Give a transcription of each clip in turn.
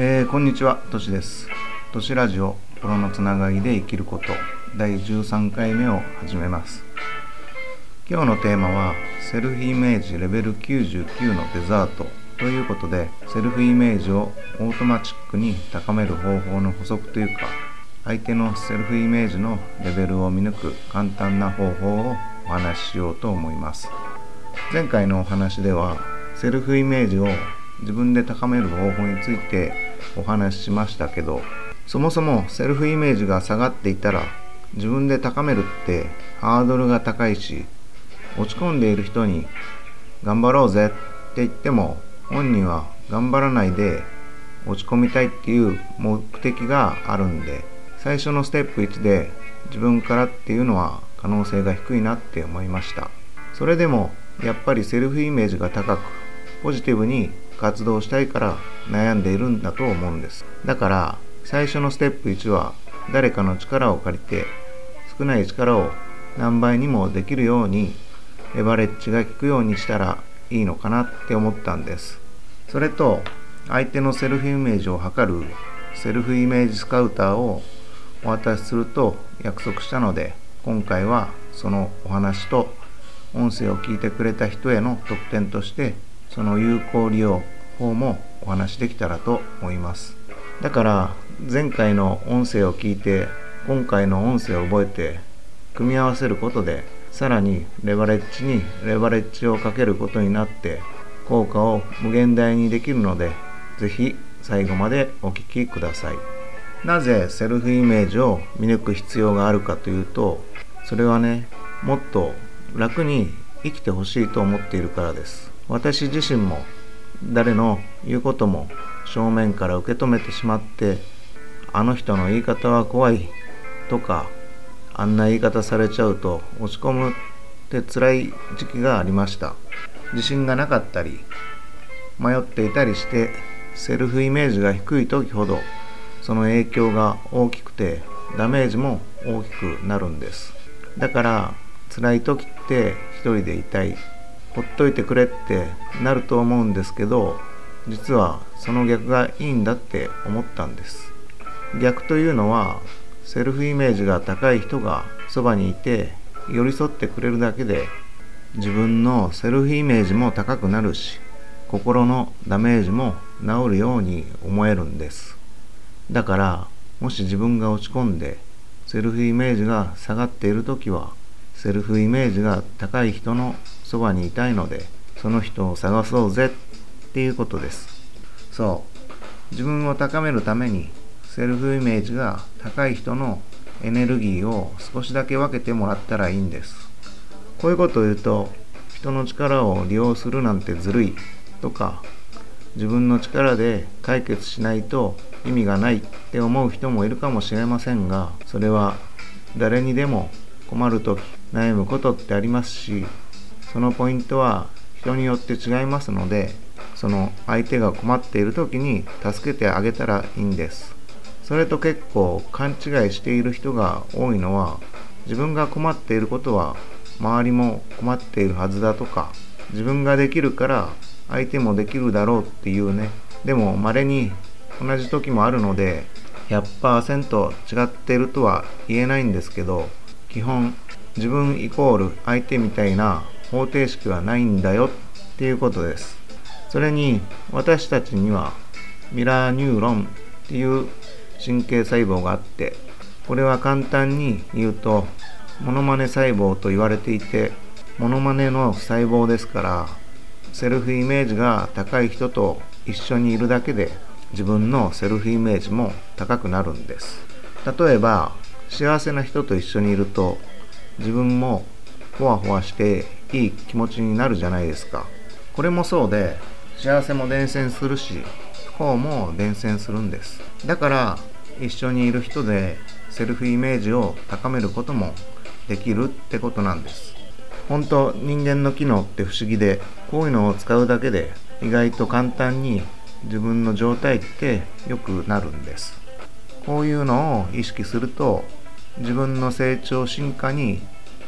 えー、こんにちは、としです。としラジオ、プロのつながりで生きること、第13回目を始めます。今日のテーマは、セルフイメージレベル99のデザートということで、セルフイメージをオートマチックに高める方法の補足というか、相手のセルフイメージのレベルを見抜く簡単な方法をお話ししようと思います。前回のお話では、セルフイメージを自分で高める方法についてお話ししましたけどそもそもセルフイメージが下がっていたら自分で高めるってハードルが高いし落ち込んでいる人に頑張ろうぜって言っても本人は頑張らないで落ち込みたいっていう目的があるんで最初のステップ1で自分からっていうのは可能性が低いなって思いました。それでもやっぱりセルフイメージが高くポジティブに活動したいから悩んでいるんだと思うんです。だから最初のステップ1は誰かの力を借りて少ない力を何倍にもできるようにレバレッジが効くようにしたらいいのかなって思ったんです。それと相手のセルフイメージを測るセルフイメージスカウターをお渡しすると約束したので今回はそのお話と音声を聞いてくれた人への特典としてその有効利用法もお話しできたらと思います。だから前回の音声を聞いて今回の音声を覚えて組み合わせることでさらにレバレッジにレバレッジをかけることになって効果を無限大にできるので是非最後までお聴きください。なぜセルフイメージを見抜く必要があるかというとそれはねもっと楽に生きてほしいと思っているからです。私自身も誰の言うことも正面から受け止めてしまってあの人の言い方は怖いとかあんな言い方されちゃうと落ち込むって辛い時期がありました。自信がなかったり迷っていたりしてセルフイメージが低い時ほどその影響が大きくてダメージも大きくなるんです。だから辛い時って一人でいたい。ほっといてくれってなると思うんですけど実はその逆がいいんだって思ったんです。逆というのはセルフイメージが高い人がそばにいて寄り添ってくれるだけで自分のセルフイメージも高くなるし心のダメージも治るように思えるんです。だからもし自分が落ち込んでセルフイメージが下がっている時はセルフイメージが高い人のそばにいたいのでその人を探そうぜっていうことです。そう。自分を高めるためにセルフイメージが高い人のエネルギーを少しだけ分けてもらったらいいんです。こういうことを言うと人の力を利用するなんてずるいとか自分の力で解決しないと意味がないって思う人もいるかもしれませんがそれは誰にでも困る時悩むことってありますしそのポイントは人によって違いますのでその相手が困っている時に助けてあげたらいいんです。それと結構勘違いしている人が多いのは自分が困っていることは周りも困っているはずだとか自分ができるから相手もできるだろうっていうね。でも稀に同じ時もあるので100%違っているとは言えないんですけど基本自分イコール相手みたいな方程式はないんだよっていうことです。それに私たちにはミラーニューロンっていう神経細胞があってこれは簡単に言うとモノマネ細胞と言われていてモノマネの細胞ですからセルフイメージが高い人と一緒にいるだけで自分のセルフイメージも高くなるんです。例えば幸せな人と一緒にいると自分もほわほわしていい気持ちになるじゃないですか。これもそうで幸せも伝染するし不幸も伝染するんです。だから一緒にいる人でセルフイメージを高めることもできるってことなんです。本当人間の機能って不思議でこういうのを使うだけで意外と簡単に自分の状態って良くなるんです。こういうのを意識すると自分の成長進化に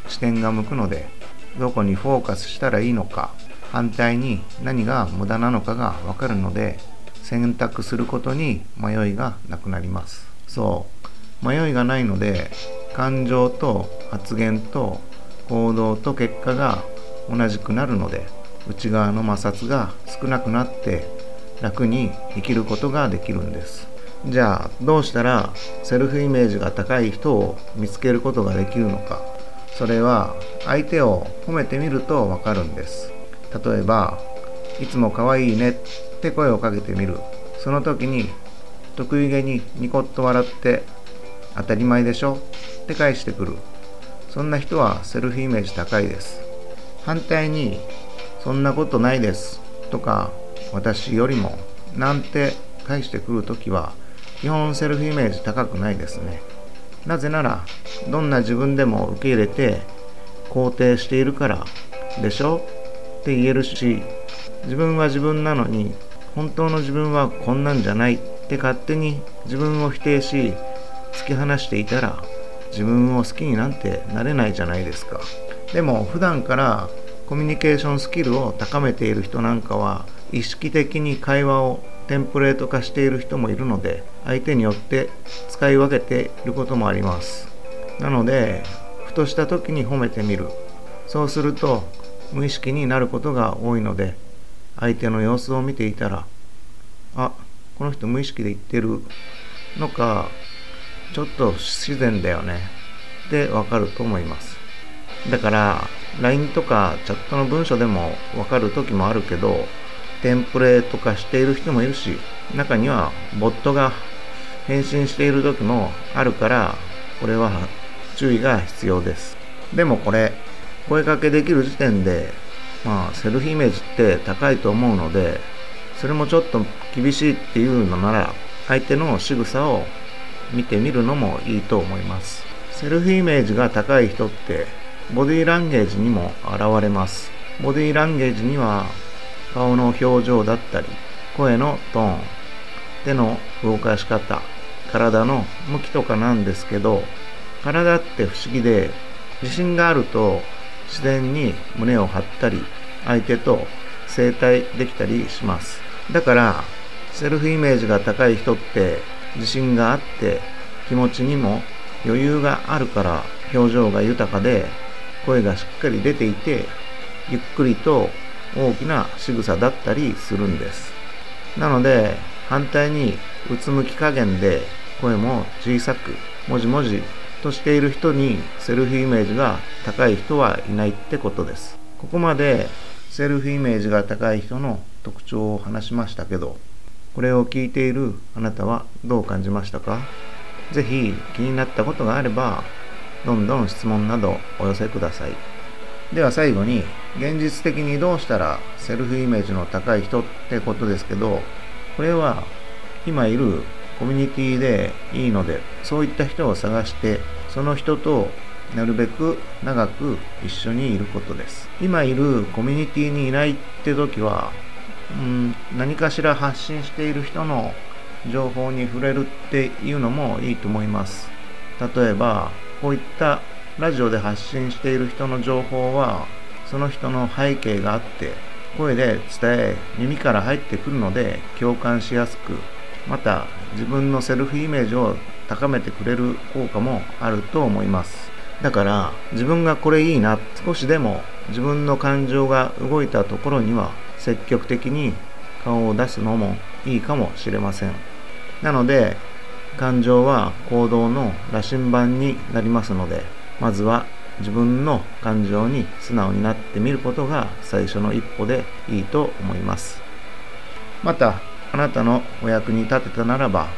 視点が向くのでどこにフォーカスしたらいいのか反対に何が無駄なのかがわかるので選択することに迷いがなくなります。そう。迷いがないので感情と発言と行動と結果が同じくなるので内側の摩擦が少なくなって楽に生きることができるんです。じゃあどうしたらセルフイメージが高い人を見つけることができるのか。それは相手を褒めてみるとわかるんです。例えばいつも可愛いねって声をかけてみる。その時に得意げにニコッと笑って当たり前でしょって返してくる。そんな人はセルフイメージ高いです。反対にそんなことないですとか私よりもなんて返してくるときは基本セルフイメージ高くないですね。なぜならどんな自分でも受け入れて肯定しているからでしょ？って言えるし自分は自分なのに本当の自分はこんなんじゃないって勝手に自分を否定し突き放していたら自分を好きになんてなれないじゃないですか。でも普段からコミュニケーションスキルを高めている人なんかは意識的に会話をテンプレート化している人もいるので相手によって使い分けていることもあります。なのでふとした時に褒めてみる。そうすると無意識になることが多いので相手の様子を見ていたらあこの人無意識で言ってる。のかちょっと不自然だよね。ってわかると思います。だから LINE とかチャットの文章でもわかる時もあるけどテンプレート化している人もいるし中にはボットが返信している時もあるからこれは注意が必要です。でもこれ声かけできる時点でまあセルフイメージって高いと思うのでそれもちょっと厳しいっていうのなら相手の仕草を見てみるのもいいと思います。セルフイメージが高い人ってボディランゲージにも現れます。ボディランゲージには顔の表情だったり声のトーン手の動かし方体の向きとかなんですけど体って不思議で自信があると自然に胸を張ったり相手と整体できたりします。だからセルフイメージが高い人って自信があって気持ちにも余裕があるから表情が豊かで声がしっかり出ていてゆっくりと大きな仕草だったりするんです。なので反対にうつむき加減で声も小さくもじもじとしている人にセルフイメージが高い人はいないってことです。ここまでセルフイメージが高い人の特徴を話しましたけどこれを聞いているあなたはどう感じましたか？ぜひ気になったことがあればどんどん質問などお寄せください。では最後に現実的にどうしたらセルフイメージの高い人ってことですけどこれは今いるコミュニティでいいのでそういった人を探してその人となるべく長く一緒にいることです。今いるコミュニティにいないって時はうん何かしら発信している人の情報に触れるっていうのもいいと思います。例えばこういったラジオで発信している人の情報はその人の背景があって声で伝え耳から入ってくるので共感しやすくまた自分のセルフイメージを高めてくれる効果もあると思います。だから自分がこれいいな少しでも自分の感情が動いたところには積極的に顔を出すのもいいかもしれません。なので感情は行動の羅針盤になりますのでまずは自分の感情に素直になってみることが最初の一歩でいいと思います。またあなたのお役に立てたならば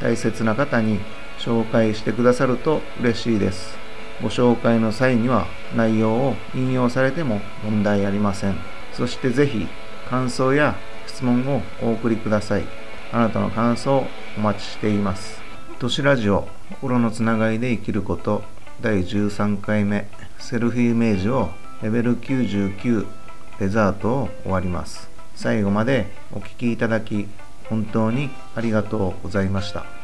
大切な方に紹介してくださると嬉しいです。ご紹介の際には内容を引用されても問題ありません。そしてぜひ感想や質問をお送りください。あなたの感想をお待ちしています。都市ラジオ心のつながりで生きること。第13回目セルフイメージをレベル99デザートを終わります。最後までお聴きいただき本当にありがとうございました。